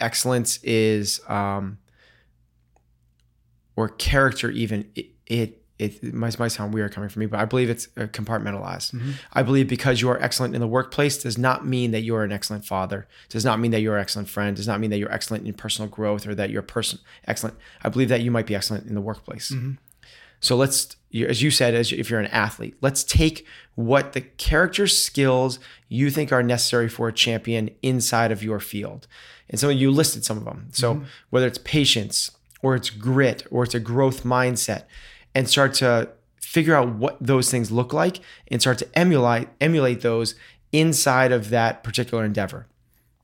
excellence is um, or character even it, it it might, might sound weird coming from me, but I believe it's uh, compartmentalized. Mm-hmm. I believe because you are excellent in the workplace does not mean that you're an excellent father, does not mean that you're an excellent friend, does not mean that you're excellent in personal growth or that you're person excellent. I believe that you might be excellent in the workplace. Mm-hmm. So let's, as you said, as if you're an athlete, let's take what the character skills you think are necessary for a champion inside of your field. And so you listed some of them. So mm-hmm. whether it's patience or it's grit or it's a growth mindset and start to figure out what those things look like and start to emulate emulate those inside of that particular endeavor.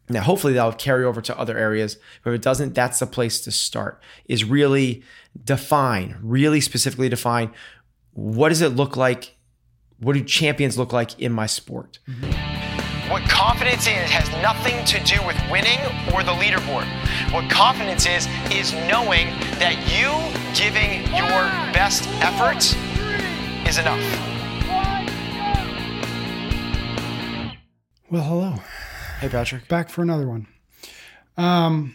Now, hopefully that'll carry over to other areas. But if it doesn't, that's the place to start is really define, really specifically define what does it look like? What do champions look like in my sport? Mm-hmm. What confidence is has nothing to do with winning or the leaderboard. What confidence is, is knowing that you giving your best effort is enough. Well, hello. Hey, Patrick. Back for another one. Um,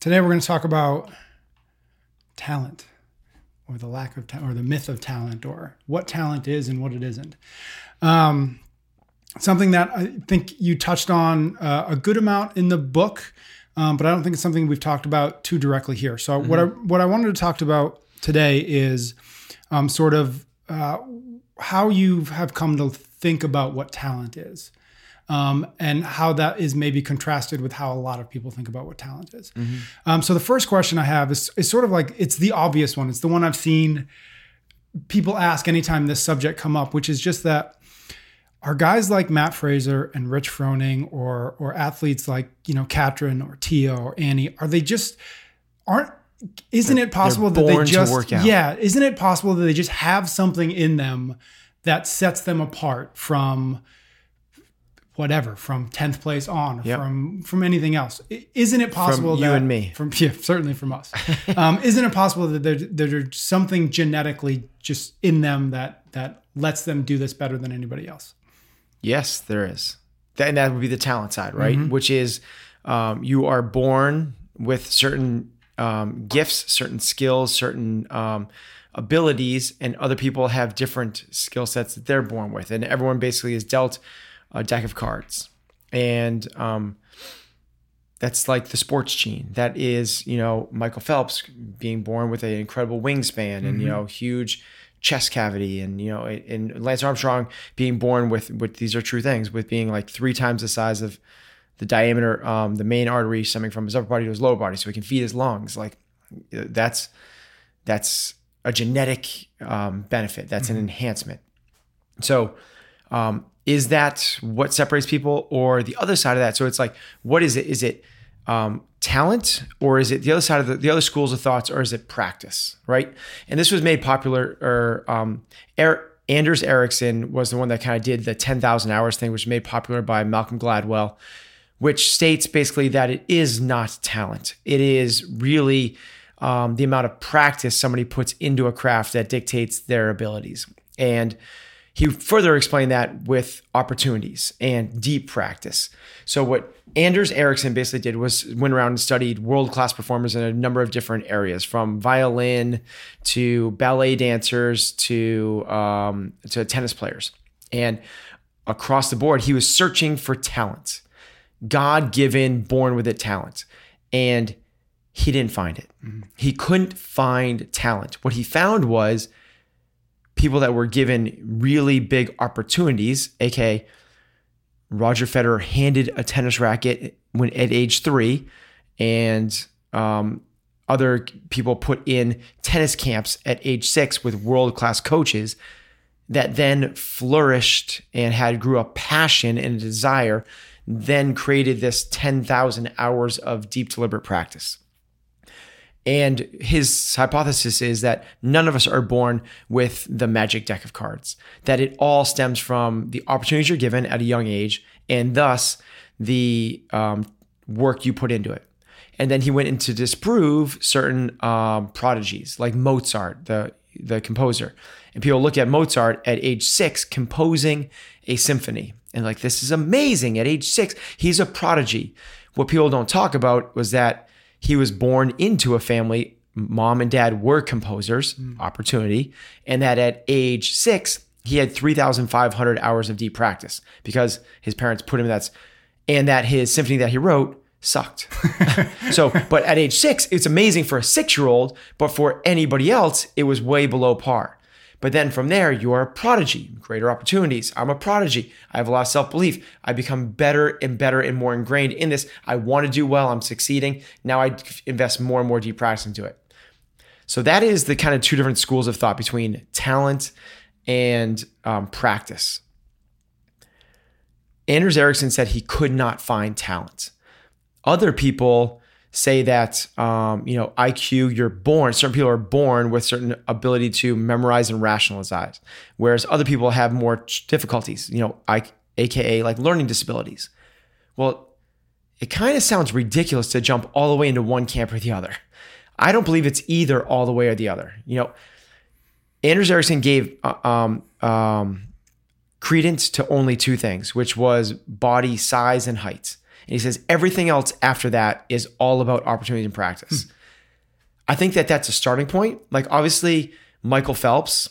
today we're going to talk about talent or the lack of talent or the myth of talent or what talent is and what it isn't. Um, something that I think you touched on uh, a good amount in the book, um, but I don't think it's something we've talked about too directly here. So mm-hmm. what I what I wanted to talk about today is um, sort of uh, how you have come to think about what talent is. Um, and how that is maybe contrasted with how a lot of people think about what talent is. Mm-hmm. Um, so the first question I have is, is sort of like it's the obvious one. It's the one I've seen people ask anytime this subject come up, which is just that are guys like Matt Fraser and Rich Froning or or athletes like you know Katrin or Tia or Annie are they just aren't isn't they're, it possible that they just yeah isn't it possible that they just have something in them that sets them apart from whatever from 10th place on yep. from from anything else? Isn't it possible from you that, and me. From yeah certainly from us. Um, isn't it possible that there, there's something genetically just in them that that lets them do this better than anybody else Yes, there is. And that would be the talent side, right? Mm-hmm. Which is um, you are born with certain um, gifts, certain skills, certain um, abilities, and other people have different skill sets that they're born with. And everyone basically is dealt a deck of cards. And um, that's like the sports gene. That is, you know, Michael Phelps being born with an incredible wingspan and, mm-hmm. you know, huge chest cavity and you know and Lance Armstrong being born with with these are true things with being like three times the size of the diameter um, the main artery stemming from his upper body to his lower body so he can feed his lungs like that's that's a genetic um, benefit that's mm-hmm. an enhancement. So um, is that what separates people or the other side of that? So it's like what is it? Is it um, talent or is it the other side of the, the other schools of thoughts or is it practice right? And this was made popular or um, er, anders ericsson was the one that kind of did the 10000 hours thing which was made popular by malcolm gladwell which states basically that it is not talent. It is really um, the amount of practice somebody puts into a craft that dictates their abilities. And he further explained that with opportunities and deep practice. So what Anders Ericsson basically did was went around and studied world-class performers in a number of different areas, from violin to ballet dancers to um, to tennis players, and across the board, he was searching for talent, God-given, born with it talent, and he didn't find it. Mm-hmm. He couldn't find talent. What he found was people that were given really big opportunities, aka Roger Federer handed a tennis racket when at age three, and um, other people put in tennis camps at age six with world class coaches that then flourished and had grew a passion and a desire, then created this 10,000 hours of deep deliberate practice. And his hypothesis is that none of us are born with the magic deck of cards, that it all stems from the opportunities you're given at a young age and thus the um, work you put into it. And then he went in to disprove certain um, prodigies like Mozart, the, the composer. And people look at Mozart at age six composing a symphony and like, this is amazing. At age six, he's a prodigy What people don't talk about was that he was born into a family. Mom and dad were composers, hmm. opportunity, and that at age six, he had 3,500 hours of deep practice because his parents put him in that, and that his symphony that he wrote sucked. so, but at age six, it's amazing for a six year old, but for anybody else, it was way below par. But then from there, you are a prodigy, greater opportunities. I'm a prodigy. I have a lot of self belief. I become better and better and more ingrained in this. I want to do well. I'm succeeding. Now I invest more and more deep practice into it. So that is the kind of two different schools of thought between talent and um, practice. Anders Ericsson said he could not find talent. Other people say that um, you know IQ you're born certain people are born with certain ability to memorize and rationalize whereas other people have more difficulties you know I, aka like learning disabilities. Well it kind of sounds ridiculous to jump all the way into one camp or the other. I don't believe it's either all the way or the other. You know Anders Ericsson gave uh, um, um, credence to only two things which was body size and height and he says everything else after that is all about opportunities and practice. Hmm. I think that that's a starting point. Like obviously Michael Phelps,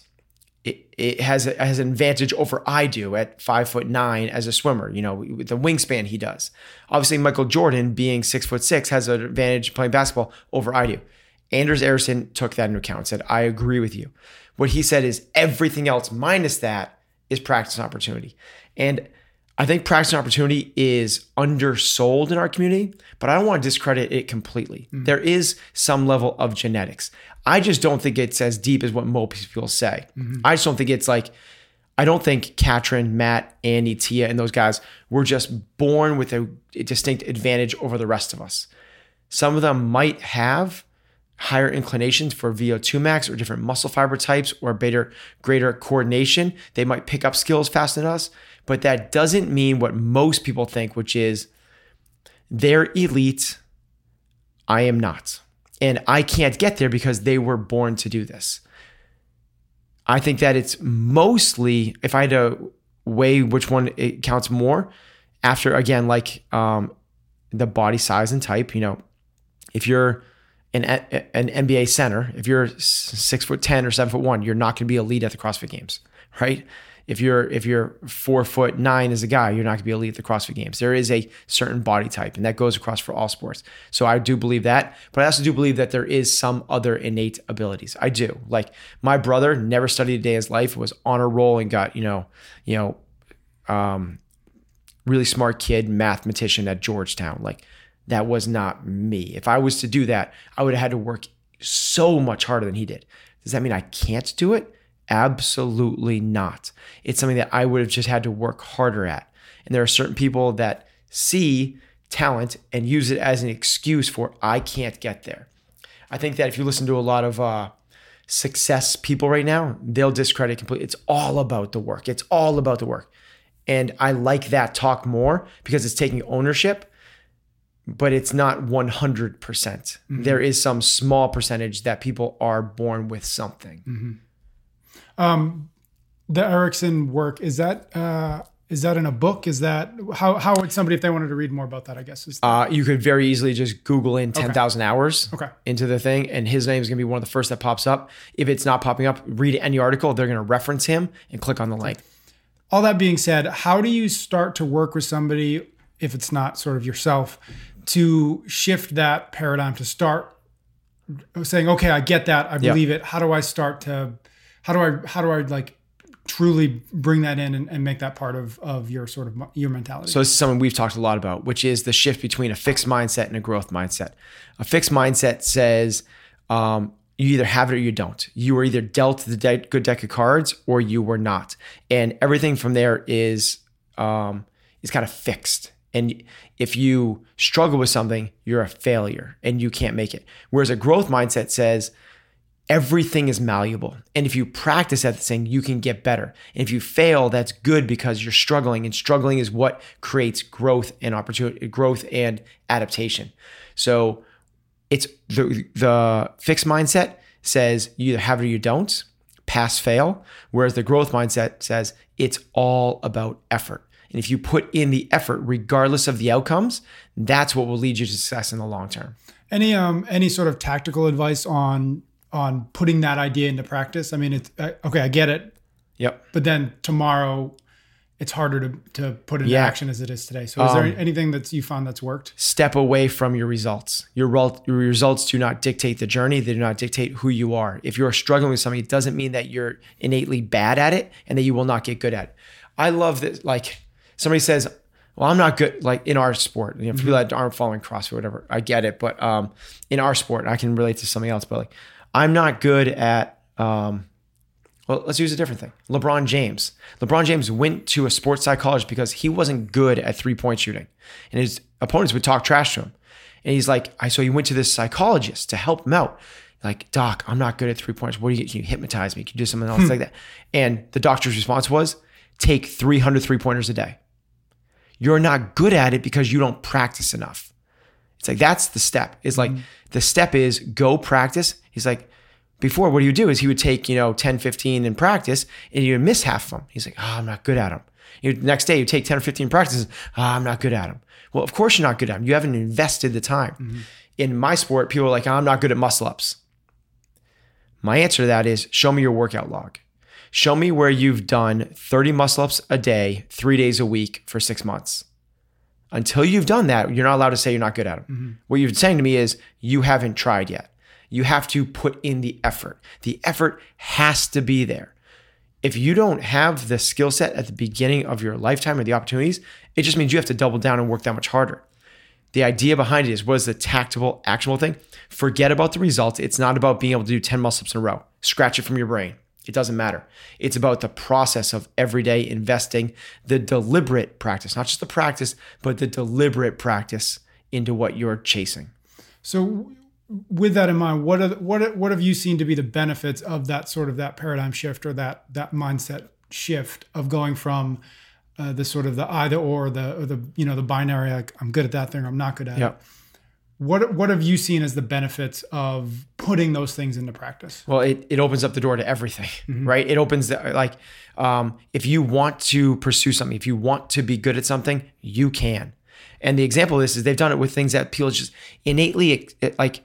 it, it has a, has an advantage over I do at five foot nine as a swimmer. You know, with the wingspan he does. Obviously Michael Jordan being six foot six has an advantage playing basketball over I do. Anders Ericsson took that into account. Said I agree with you. What he said is everything else minus that is practice and opportunity. And I think practice and opportunity is undersold in our community, but I don't want to discredit it completely. Mm-hmm. There is some level of genetics. I just don't think it's as deep as what most people say. Mm-hmm. I just don't think it's like, I don't think Katrin, Matt, Andy, Tia, and those guys were just born with a distinct advantage over the rest of us. Some of them might have higher inclinations for VO2 max or different muscle fiber types or better, greater coordination. They might pick up skills faster than us. But that doesn't mean what most people think, which is they're elite. I am not. And I can't get there because they were born to do this. I think that it's mostly, if I had to weigh which one it counts more, after again, like um, the body size and type, you know, if you're an, an NBA center, if you're six foot 10 or seven foot one, you're not going to be elite at the CrossFit games, right? if you're if you're four foot nine as a guy, you're not going to be elite at the CrossFit Games. There is a certain body type, and that goes across for all sports. So I do believe that, but I also do believe that there is some other innate abilities. I do. Like my brother never studied a day in his life, was on a roll, and got you know, you know, um, really smart kid, mathematician at Georgetown. Like that was not me. If I was to do that, I would have had to work so much harder than he did. Does that mean I can't do it? Absolutely not. It's something that I would have just had to work harder at. And there are certain people that see talent and use it as an excuse for, I can't get there. I think that if you listen to a lot of uh, success people right now, they'll discredit completely. It's all about the work. It's all about the work. And I like that talk more because it's taking ownership, but it's not 100%. percent mm hmm There is some small percentage that people are born with something. Mm-hmm. Um, the Ericsson work is that uh, is that in a book? Is that how how would somebody if they wanted to read more about that? I guess is uh, you could very easily just Google in ten thousand okay. hours okay. into the thing, and his name is going to be one of the first that pops up. If it's not popping up, read any article. They're going to reference him and click on the link. All that being said, how do you start to work with somebody if it's not sort of yourself to shift that paradigm to start saying, okay, I get that, I believe it. How do I start to how do I how do I like truly bring that in and, and, make that part of of your sort of your mentality. So this is something we've talked a lot about, which is the shift between a fixed mindset and a growth mindset. A fixed mindset says um, you either have it or you don't. You were either dealt the de- good deck of cards or you were not, and everything from there is um, is kind of fixed. And if you struggle with something, you're a failure and you can't make it. Whereas a growth mindset says everything is malleable. And if you practice at this thing, you can get better. And if you fail, that's good because you're struggling. And struggling is what creates growth and opportunity, growth and adaptation. So it's the the fixed mindset says you either have it or you don't, pass fail. Whereas the growth mindset says it's all about effort. And if you put in the effort, regardless of the outcomes, that's what will lead you to success in the long term. Any um any sort of tactical advice on on putting that idea into practice? I mean, it's uh, okay. I get it, Yep. but then tomorrow, it's harder to to put into Yeah. action as it is today. So, is there Um, anything that you found that's worked? Step away from your results. Your, rel- your results do not dictate the journey. They do not dictate who you are. If you're struggling with something, it doesn't mean that you're innately bad at it and that you will not get good at it. I love that. Like somebody says, well, I'm not good. Like in our sport, you know, for people that aren't following CrossFit, or whatever, I get it. But um, in our sport, I can relate to something else. But like, I'm not good at. Um, well, let's use a different thing. LeBron James. LeBron James went to a sports psychologist because he wasn't good at three point shooting, and his opponents would talk trash to him. And he's like, I so he went to this psychologist to help him out. Like, doc, I'm not good at three points. What do you can you hypnotize me? Can you do something else like that? And the doctor's response was, take 300 three pointers a day. You're not good at it because you don't practice enough. It's like that's the step. Is like mm-hmm. the step is go practice. He's like, before what do you do is he would take, you know, 10, 15 in practice and you would miss half of them. He's like, oh, I'm not good at them. You, next day you take 10 or 15 practices. Oh, I'm not good at them. Well, of course you're not good at them. You haven't invested the time. Mm-hmm. In my sport, people are like, I'm not good at muscle ups. My answer to that is show me your workout log. Show me where you've done 30 muscle ups a day, three days a week for six months. Until you've done that, you're not allowed to say you're not good at them. Mm-hmm. What you're saying to me is you haven't tried yet. You have to put in the effort. The effort has to be there. If you don't have the skill set at the beginning of your lifetime or the opportunities, it just means you have to double down and work that much harder. The idea behind it is what is the tactable, actionable thing? Forget about the results. It's not about being able to do 10 muscle ups in a row. Scratch it from your brain. It doesn't matter. It's about the process of everyday investing, the deliberate practice, not just the practice, but the deliberate practice into what you're chasing. So, with that in mind, what are, what what have you seen to be the benefits of that sort of that paradigm shift or that that mindset shift of going from uh, the sort of the either or the or the you know the binary like I'm good at that thing or I'm not good at Yeah. it. What what have you seen as the benefits of putting those things into practice? Well, it, it opens up the door to everything, right? It opens the, like, um, if you want to pursue something, if you want to be good at something, you can. And the example of this is they've done it with things that people just innately like,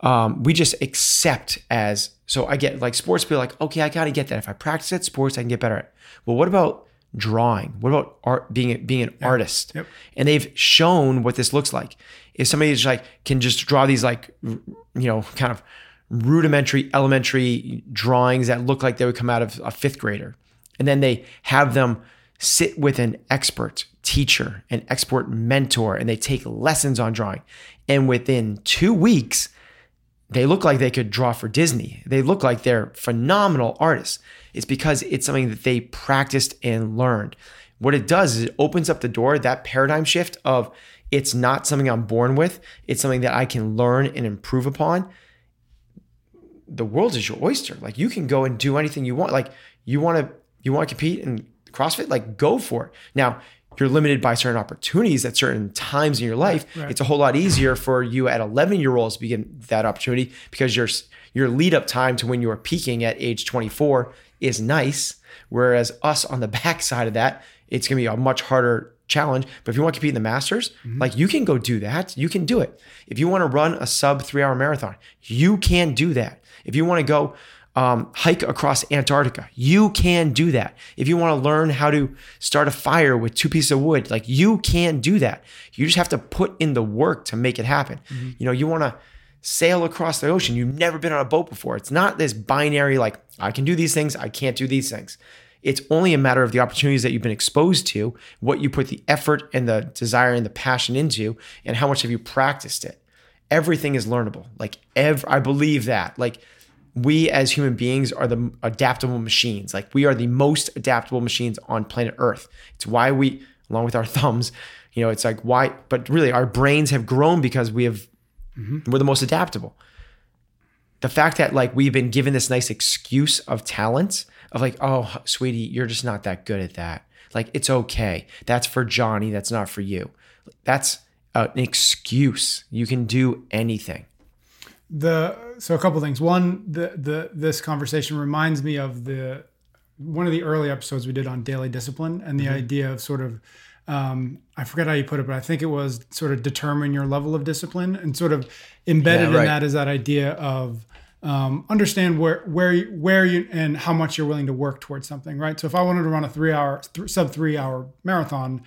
um, we just accept as. So I get like sports people like, okay, I got to get that. If I practice at sports, I can get better at it. Well, what about drawing? What about art being being an artist? Yep. And they've shown what this looks like. If somebody just like can just draw these like you know kind of rudimentary elementary drawings that look like they would come out of a fifth grader, and then they have them sit with an expert teacher, an expert mentor, and they take lessons on drawing, and within two weeks they look like they could draw for Disney. They look like they're phenomenal artists. It's because it's something that they practiced and learned. What it does is it opens up the door, that paradigm shift of it's not something I'm born with, it's something that I can learn and improve upon. The world is your oyster. Like you can go and do anything you want. Like you want to you want to compete in CrossFit, like go for it. Now, you're limited by certain opportunities at certain times in your life. Right. It's a whole lot easier for you at 11 year olds to begin that opportunity because your your lead up time to when you are peaking at age 24 is nice. Whereas us on the back side of that, it's gonna be a much harder challenge. But if you want to compete in the Masters, like you can go do that. You can do it. If you want to run a sub three hour marathon, you can do that. If you want to go um, hike across Antarctica. You can do that. If you want to learn how to start a fire with two pieces of wood, like you can do that. You just have to put in the work to make it happen. You know, you want to sail across the ocean. You've never been on a boat before. It's not this binary, like, I can do these things, I can't do these things. It's only a matter of the opportunities that you've been exposed to, what you put the effort and the desire and the passion into, and how much have you practiced it. Everything is learnable. Like, ev- I believe that. Like, we as human beings are the adaptable machines. Like we are the most adaptable machines on planet Earth. It's why we, along with our thumbs, you know, it's like why, but really our brains have grown because we have, mm-hmm. we're the most adaptable. The fact that like we've been given this nice excuse of talent of like, oh, sweetie, you're just not that good at that. Like it's okay. That's for Johnny. That's not for you. That's an excuse. You can do anything. the so a couple things one the the this conversation reminds me of the one of the early episodes we did on daily discipline and the Mm-hmm. idea of sort of um, I forget how you put it, but I think it was sort of determine your level of discipline and sort of embedded Yeah, right. in that is that idea of um, understand where where you, where you and how much you're willing to work towards something, right? So if I wanted to run a three hour th- sub three hour marathon,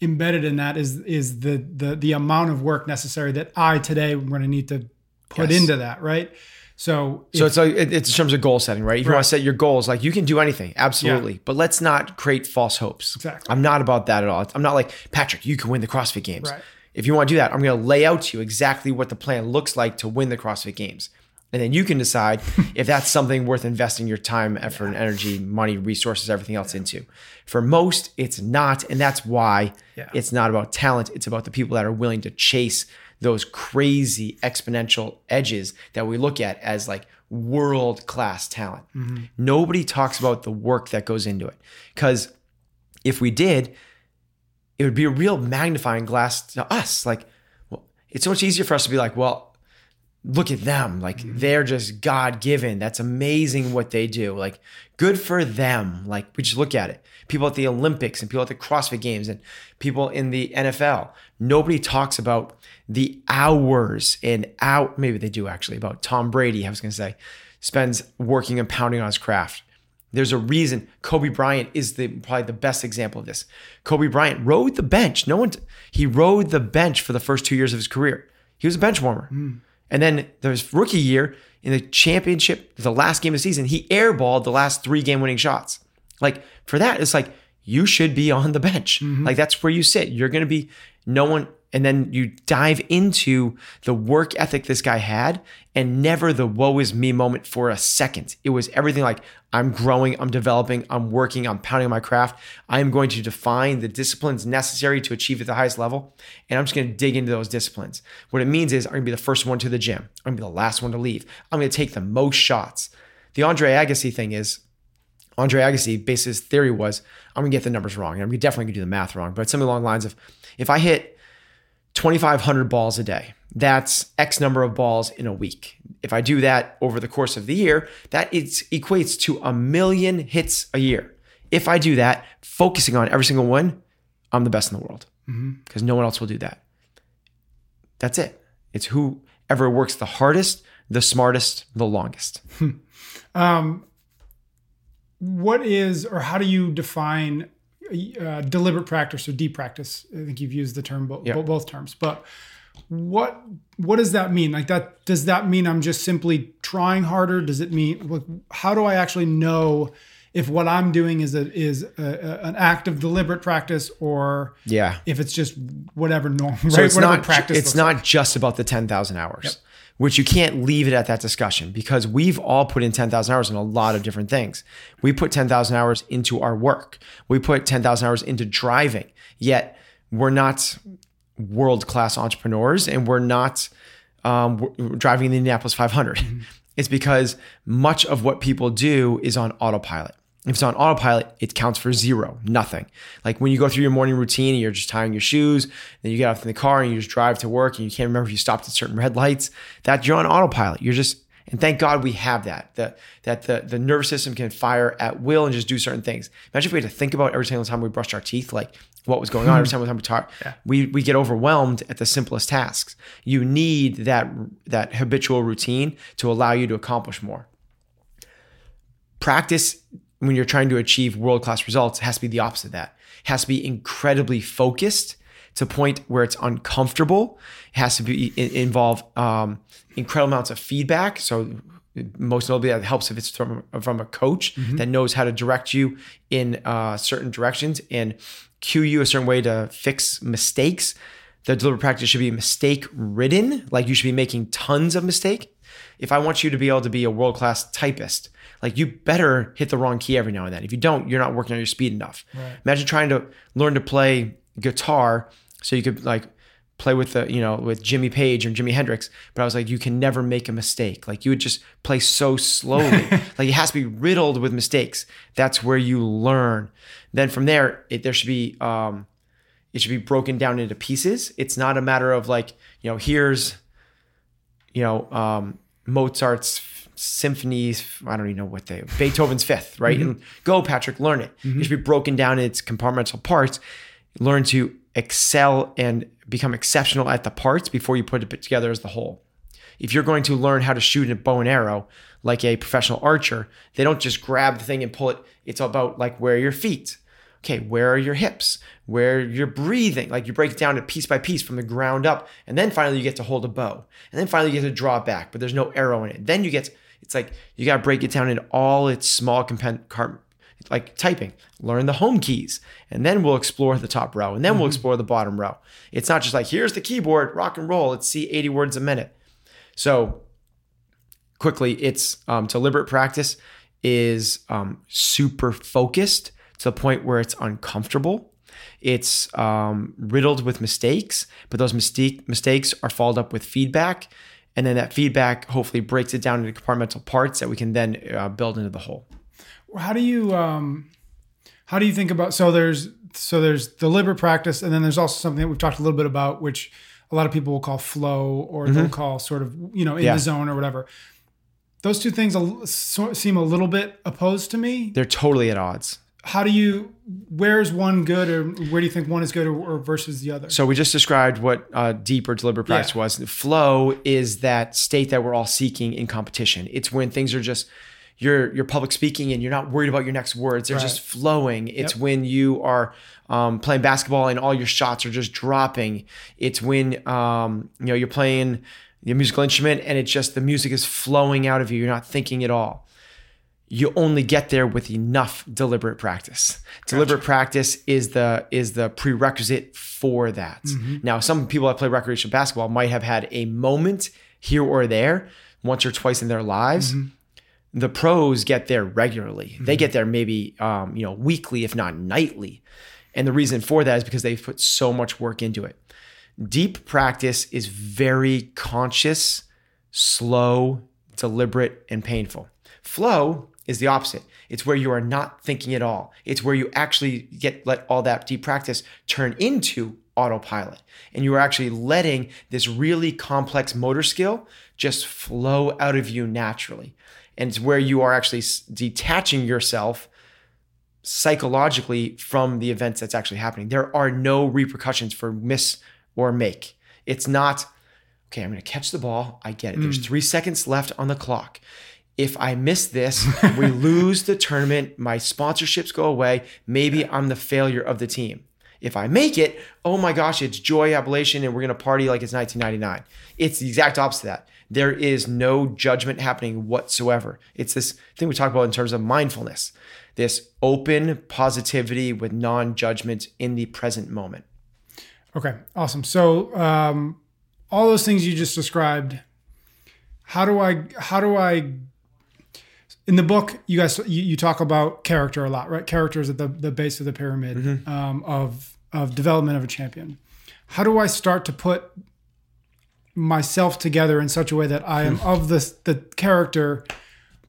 embedded in that is is the the the amount of work necessary that I today am going to need to put Yes. into that, right? So, So it's like it's in terms of goal setting, right? If you Right. want to set your goals, like you can do anything, absolutely. But let's not create false hopes. Exactly. I'm not about that at all. I'm not like Patrick. You can win the CrossFit Games. Right. If you want to do that, I'm going to lay out to you exactly what the plan looks like to win the CrossFit Games, and then you can decide if that's something worth investing your time, effort, and energy, money, resources, everything else into. For most, it's not, and that's why Yeah. it's not about talent. It's about the people that are willing to chase those crazy exponential edges that we look at as like world class talent. Mm-hmm. Nobody talks about the work that goes into it. Because if we did, it would be a real magnifying glass to us. Like, well, it's so much easier for us to be like, well, look at them. Like, mm-hmm. they're just God given. That's amazing what they do. Like, good for them. Like, we just look at it. People at the Olympics and people at the CrossFit Games and people in the NFL. Nobody talks about the hours and out. Maybe they do actually about Tom Brady. I was going to say, spends working and pounding on his craft. There's a reason Kobe Bryant is the probably the best example of this. Kobe Bryant rode the bench. No one he rode the bench for the first 2 years of his career. He was a bench warmer. Mm. And then his rookie year in the championship, the last game of the season, he airballed the last 3 game winning shots. Like for that it's like you should be on the bench. Mm-hmm. Like that's where you sit. You're going to be no one and then you dive into the work ethic this guy had and never the woe is me moment for a second. It was everything like I'm growing, I'm developing, I'm working, I'm pounding my craft. I'm going to define the disciplines necessary to achieve at the highest level. And I'm just going to dig into those disciplines. What it means is I'm going to be the first one to the gym. I'm going to be the last one to leave. I'm going to take the most shots. The Andre Agassi thing is Andre Agassi, basically his theory was, I'm gonna get the numbers wrong. And I'm definitely gonna do the math wrong, but something along the lines of if I hit 2,500 balls a day, that's X number of balls in a week. If I do that over the course of the year, that is, equates to a million hits a year. If I do that, focusing on every single one, I'm the best in the world mm-hmm. because no one else will do that. That's it. It's whoever works the hardest, the smartest, the longest. Hmm. Um, what is or how do you define uh, deliberate practice or deep practice? I think you've used the term bo- Yeah. bo- both terms, but what what does that mean? Like that does that mean I'm just simply trying harder? Does it mean like, how do I actually know if what I'm doing is a is a, a- an act of deliberate practice or Yeah. if it's just whatever normal right? So it's whatever not practice it's not like. just about the 10,000 hours. Which you can't leave it at that discussion because we've all put in 10,000 hours in a lot of different things. We put 10,000 hours into our work. We put 10,000 hours into driving. Yet we're not world-class entrepreneurs and we're not um, we're driving the Indianapolis 500. It's because much of what people do is on autopilot. If it's on autopilot, it counts for zero, nothing. Like when you go through your morning routine and you're just tying your shoes, then you get off in the car and you just drive to work and you can't remember if you stopped at certain red lights, that you're on autopilot. You're just, and thank God we have that, that, that the, the nervous system can fire at will and just do certain things. Imagine if we had to think about every single time we brushed our teeth, like what was going on every hmm. single time we talk. We, we get overwhelmed at the simplest tasks. You need that, that habitual routine to allow you to accomplish more practice when you're trying to achieve world class results it has to be the opposite of that. It has to be incredibly focused to a point where it's uncomfortable. It has to be involve um, incredible amounts of feedback. So most notably, that helps if it's from from a coach that knows how to direct you in uh, certain directions and cue you a certain way to fix mistakes. The deliberate practice should be mistake ridden. Like you should be making tons of mistake. If I want you to be able to be a world class typist, like you better hit the wrong key every now and then. If you don't, you're not working on your speed enough. Imagine trying to learn to play guitar so you could like play with the you know with Jimmy Page or Jimi Hendrix, but I was like, you can never make a mistake. Like you would just play so slowly. like it has to be riddled with mistakes. That's where you learn. Then from there, it, there should be um, it should be broken down into pieces. It's not a matter of like you know here's you know um, Mozart's symphonies. I don't even know what they Beethoven's Fifth, right? Mm-hmm. And go, Patrick, learn it. Mm-hmm. It should be broken down in its compartmental parts. Learn to excel and become exceptional at the parts before you put it together as the whole. If you're going to learn how to shoot a bow and arrow like a professional archer, they don't just grab the thing and pull it. It's about like where are your feet? Okay, where are your hips? Where you're breathing? Like you break it down to piece by piece from the ground up, and then finally you get to hold a bow, and then finally you get to draw back, but there's no arrow in it. Then you get it's like you got to break it down into all its small compartments like typing, learn the home keys, and then we'll explore the top row, and then we'll explore the bottom row. It's not just like here's the keyboard, rock and roll. Let's see 80 words a minute. So quickly, it's um, deliberate practice is um, super focused to the point where it's uncomfortable. It's um, riddled with mistakes, but those mistake mistakes are followed up with feedback, and then that feedback hopefully breaks it down into compartmental parts that we can then uh, build into the whole. How do you um, how do you think about so there's so there's deliberate practice, and then there's also something that we've talked a little bit about, which a lot of people will call flow, or they'll call sort of you know in Yeah. the zone or whatever. Those two things seem a little bit opposed to me. They're totally at odds. How do you? Where's one good, or where do you think one is good, or, or versus the other? So we just described what uh, deep or deliberate practice Yeah. was. Flow is that state that we're all seeking in competition. It's when things are just you're you're public speaking and you're not worried about your next words. They're just flowing. It's Yep. when you are um, playing basketball and all your shots are just dropping. It's when um, you know you're playing your musical instrument and it's just the music is flowing out of you. You're not thinking at all you only get there with enough deliberate practice. Deliberate practice is the is the prerequisite for that. Mm-hmm. Now, some people that play recreational basketball might have had a moment here or there, once or twice in their lives. Mm-hmm. The pros get there regularly. They mm-hmm. get there maybe um, you know weekly, if not nightly. And the reason for that is because they've put so much work into it. Deep practice is very conscious, slow, deliberate, and painful. Flow is the opposite. It's where you are not thinking at all. It's where you actually get let all that deep practice turn into autopilot. And you are actually letting this really complex motor skill just flow out of you naturally. And it's where you are actually detaching yourself psychologically from the events that's actually happening. There are no repercussions for miss or make. It's not, okay, I'm going to catch the ball. I get it. There's mm. three seconds left on the clock. If I miss this, we lose the tournament. My sponsorships go away. Maybe I'm the failure of the team. If I make it, oh my gosh, it's joy, ablation, and we're going to party like it's 1999. It's the exact opposite of that. There is no judgment happening whatsoever. It's this thing we talk about in terms of mindfulness this open positivity with non judgment in the present moment. Okay, awesome. So um, all those things you just described, how do I how do I in the book you guys you, you talk about character a lot, right? Character is at the, the base of the pyramid um, of of development of a champion. How do I start to put myself together in such a way that I am of this the character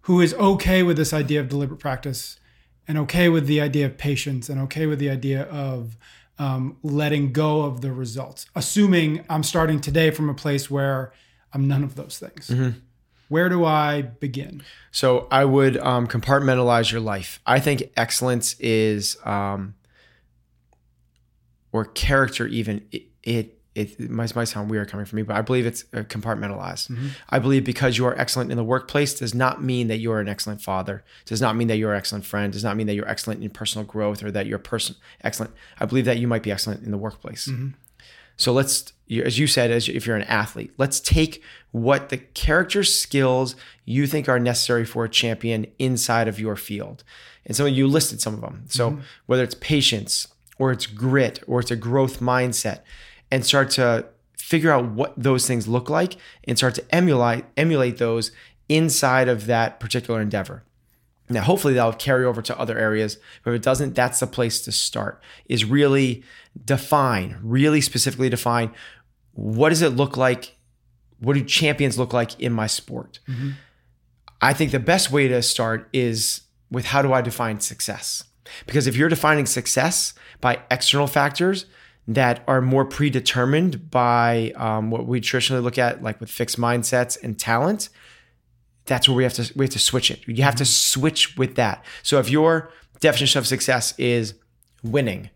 who is okay with this idea of deliberate practice and okay with the idea of patience and okay with the idea of um, letting go of the results, assuming I'm starting today from a place where I'm none of those things. Where do I begin? So I would um, compartmentalize your life. I think excellence is, um, or character even. It it, it might, might sound weird coming from me, but I believe it's uh, compartmentalized. I believe because you are excellent in the workplace does not mean that you are an excellent father. Does not mean that you're an excellent friend. Does not mean that you're excellent in personal growth or that you're person excellent. I believe that you might be excellent in the workplace. So let's, as you said, as if you're an athlete, let's take what the character skills you think are necessary for a champion inside of your field. And so you listed some of them. So mm-hmm. whether it's patience or it's grit or it's a growth mindset, and start to figure out what those things look like and start to emulate emulate those inside of that particular endeavor. Now, hopefully that'll carry over to other areas, but if it doesn't, that's the place to start. Is really define, really specifically define what does it look like? What do champions look like in my sport? I think the best way to start is with how do I define success? Because if you're defining success by external factors that are more predetermined by um, what we traditionally look at, like with fixed mindsets and talent, that's where we have to we have to switch it. You have to switch with that. So if your definition of success is winning,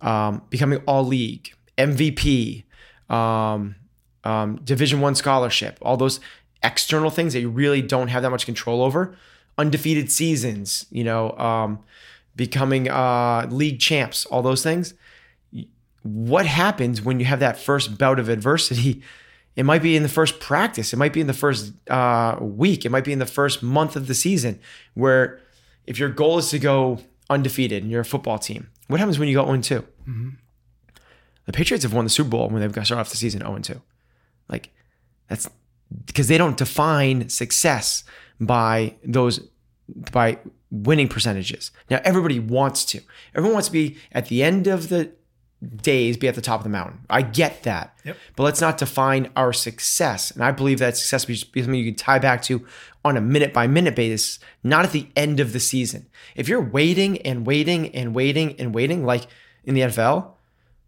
um, becoming all league, MVP, um, um, Division One scholarship, all those external things that you really don't have that much control over, undefeated seasons, you know, um, becoming uh, league champs, all those things. What happens when you have that first bout of adversity? It might be in the first practice. It might be in the first uh, week. It might be in the first month of the season. Where if your goal is to go undefeated and you're a football team, what happens when you go 0 2? Mm-hmm. The Patriots have won the Super Bowl when they've got to start off the season 0 2. Like, that's because they don't define success by those, by winning percentages. Now, everybody wants to. Everyone wants to be at the end of the days be at the top of the mountain. I get that. Yep. But let's not define our success. And I believe that success be something you can tie back to on a minute by minute basis, not at the end of the season. If you're waiting and waiting and waiting and waiting, like in the NFL,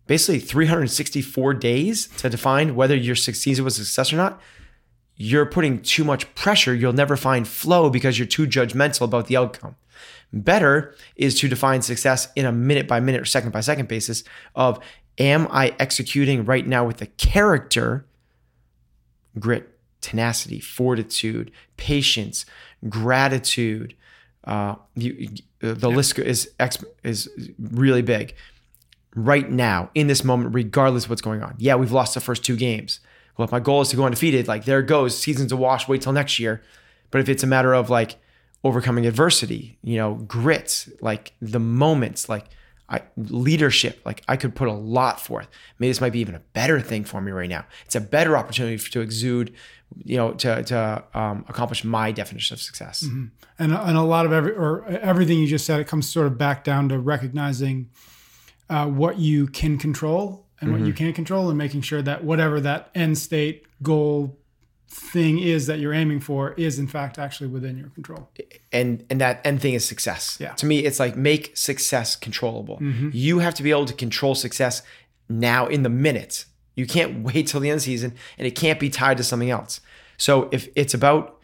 basically 364 days to define whether your season was a success or not, you're putting too much pressure. You'll never find flow because you're too judgmental about the outcome. Better is to define success in a minute by minute or second by second basis of am I executing right now with the character, grit, tenacity, fortitude, patience, gratitude. Uh, you, the yeah. list is is really big right now in this moment, regardless of what's going on. Yeah, we've lost the first two games. Well, if my goal is to go undefeated, like there it goes, season's a wash. Wait till next year. But if it's a matter of like overcoming adversity, you know, grit, like the moments, like I, leadership, like I could put a lot forth. Maybe this might be even a better thing for me right now. It's a better opportunity to exude, you know, to to um, accomplish my definition of success. Mm-hmm. And and a lot of every or everything you just said, it comes sort of back down to recognizing uh, what you can control and mm-hmm. what you mm-hmm. can't control, and making sure that whatever that end state goal thing is that you're aiming for is in fact actually within your control. And and that end thing is success. Yeah. To me, it's like make success controllable. Mm-hmm. You have to be able to control success now in the minute. You can't wait till the end of the season and it can't be tied to something else. So if it's about,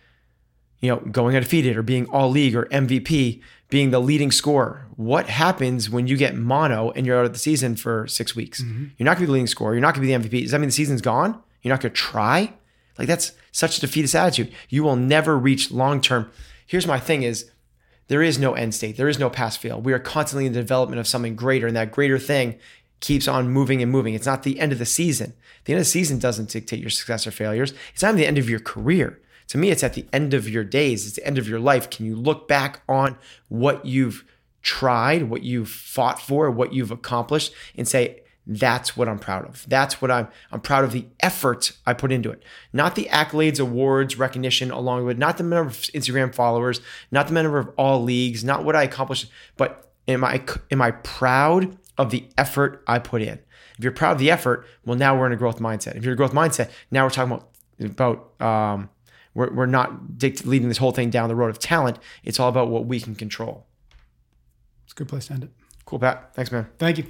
you know, going undefeated or being all league or MVP, being the leading scorer, what happens when you get mono and you're out of the season for six weeks? Mm-hmm. You're not gonna be the leading scorer. You're not gonna be the MVP. Does that mean the season's gone? You're not gonna try? Like that's such a defeatist attitude. You will never reach long term. Here's my thing is there is no end state. There is no pass fail. We are constantly in the development of something greater and that greater thing keeps on moving and moving. It's not the end of the season. The end of the season doesn't dictate your success or failures. It's not the end of your career. To me, it's at the end of your days. It's the end of your life. Can you look back on what you've tried, what you've fought for, what you've accomplished, and say, that's what I'm proud of. That's what I'm I'm proud of the effort I put into it. Not the accolades, awards, recognition along with not the number of Instagram followers, not the number of all leagues, not what I accomplished, but am I am I proud of the effort I put in? If you're proud of the effort, well now we're in a growth mindset. If you're a growth mindset, now we're talking about about um, we're, we're not dict- leading this whole thing down the road of talent. It's all about what we can control. It's a good place to end it. Cool, Pat. Thanks, man. Thank you.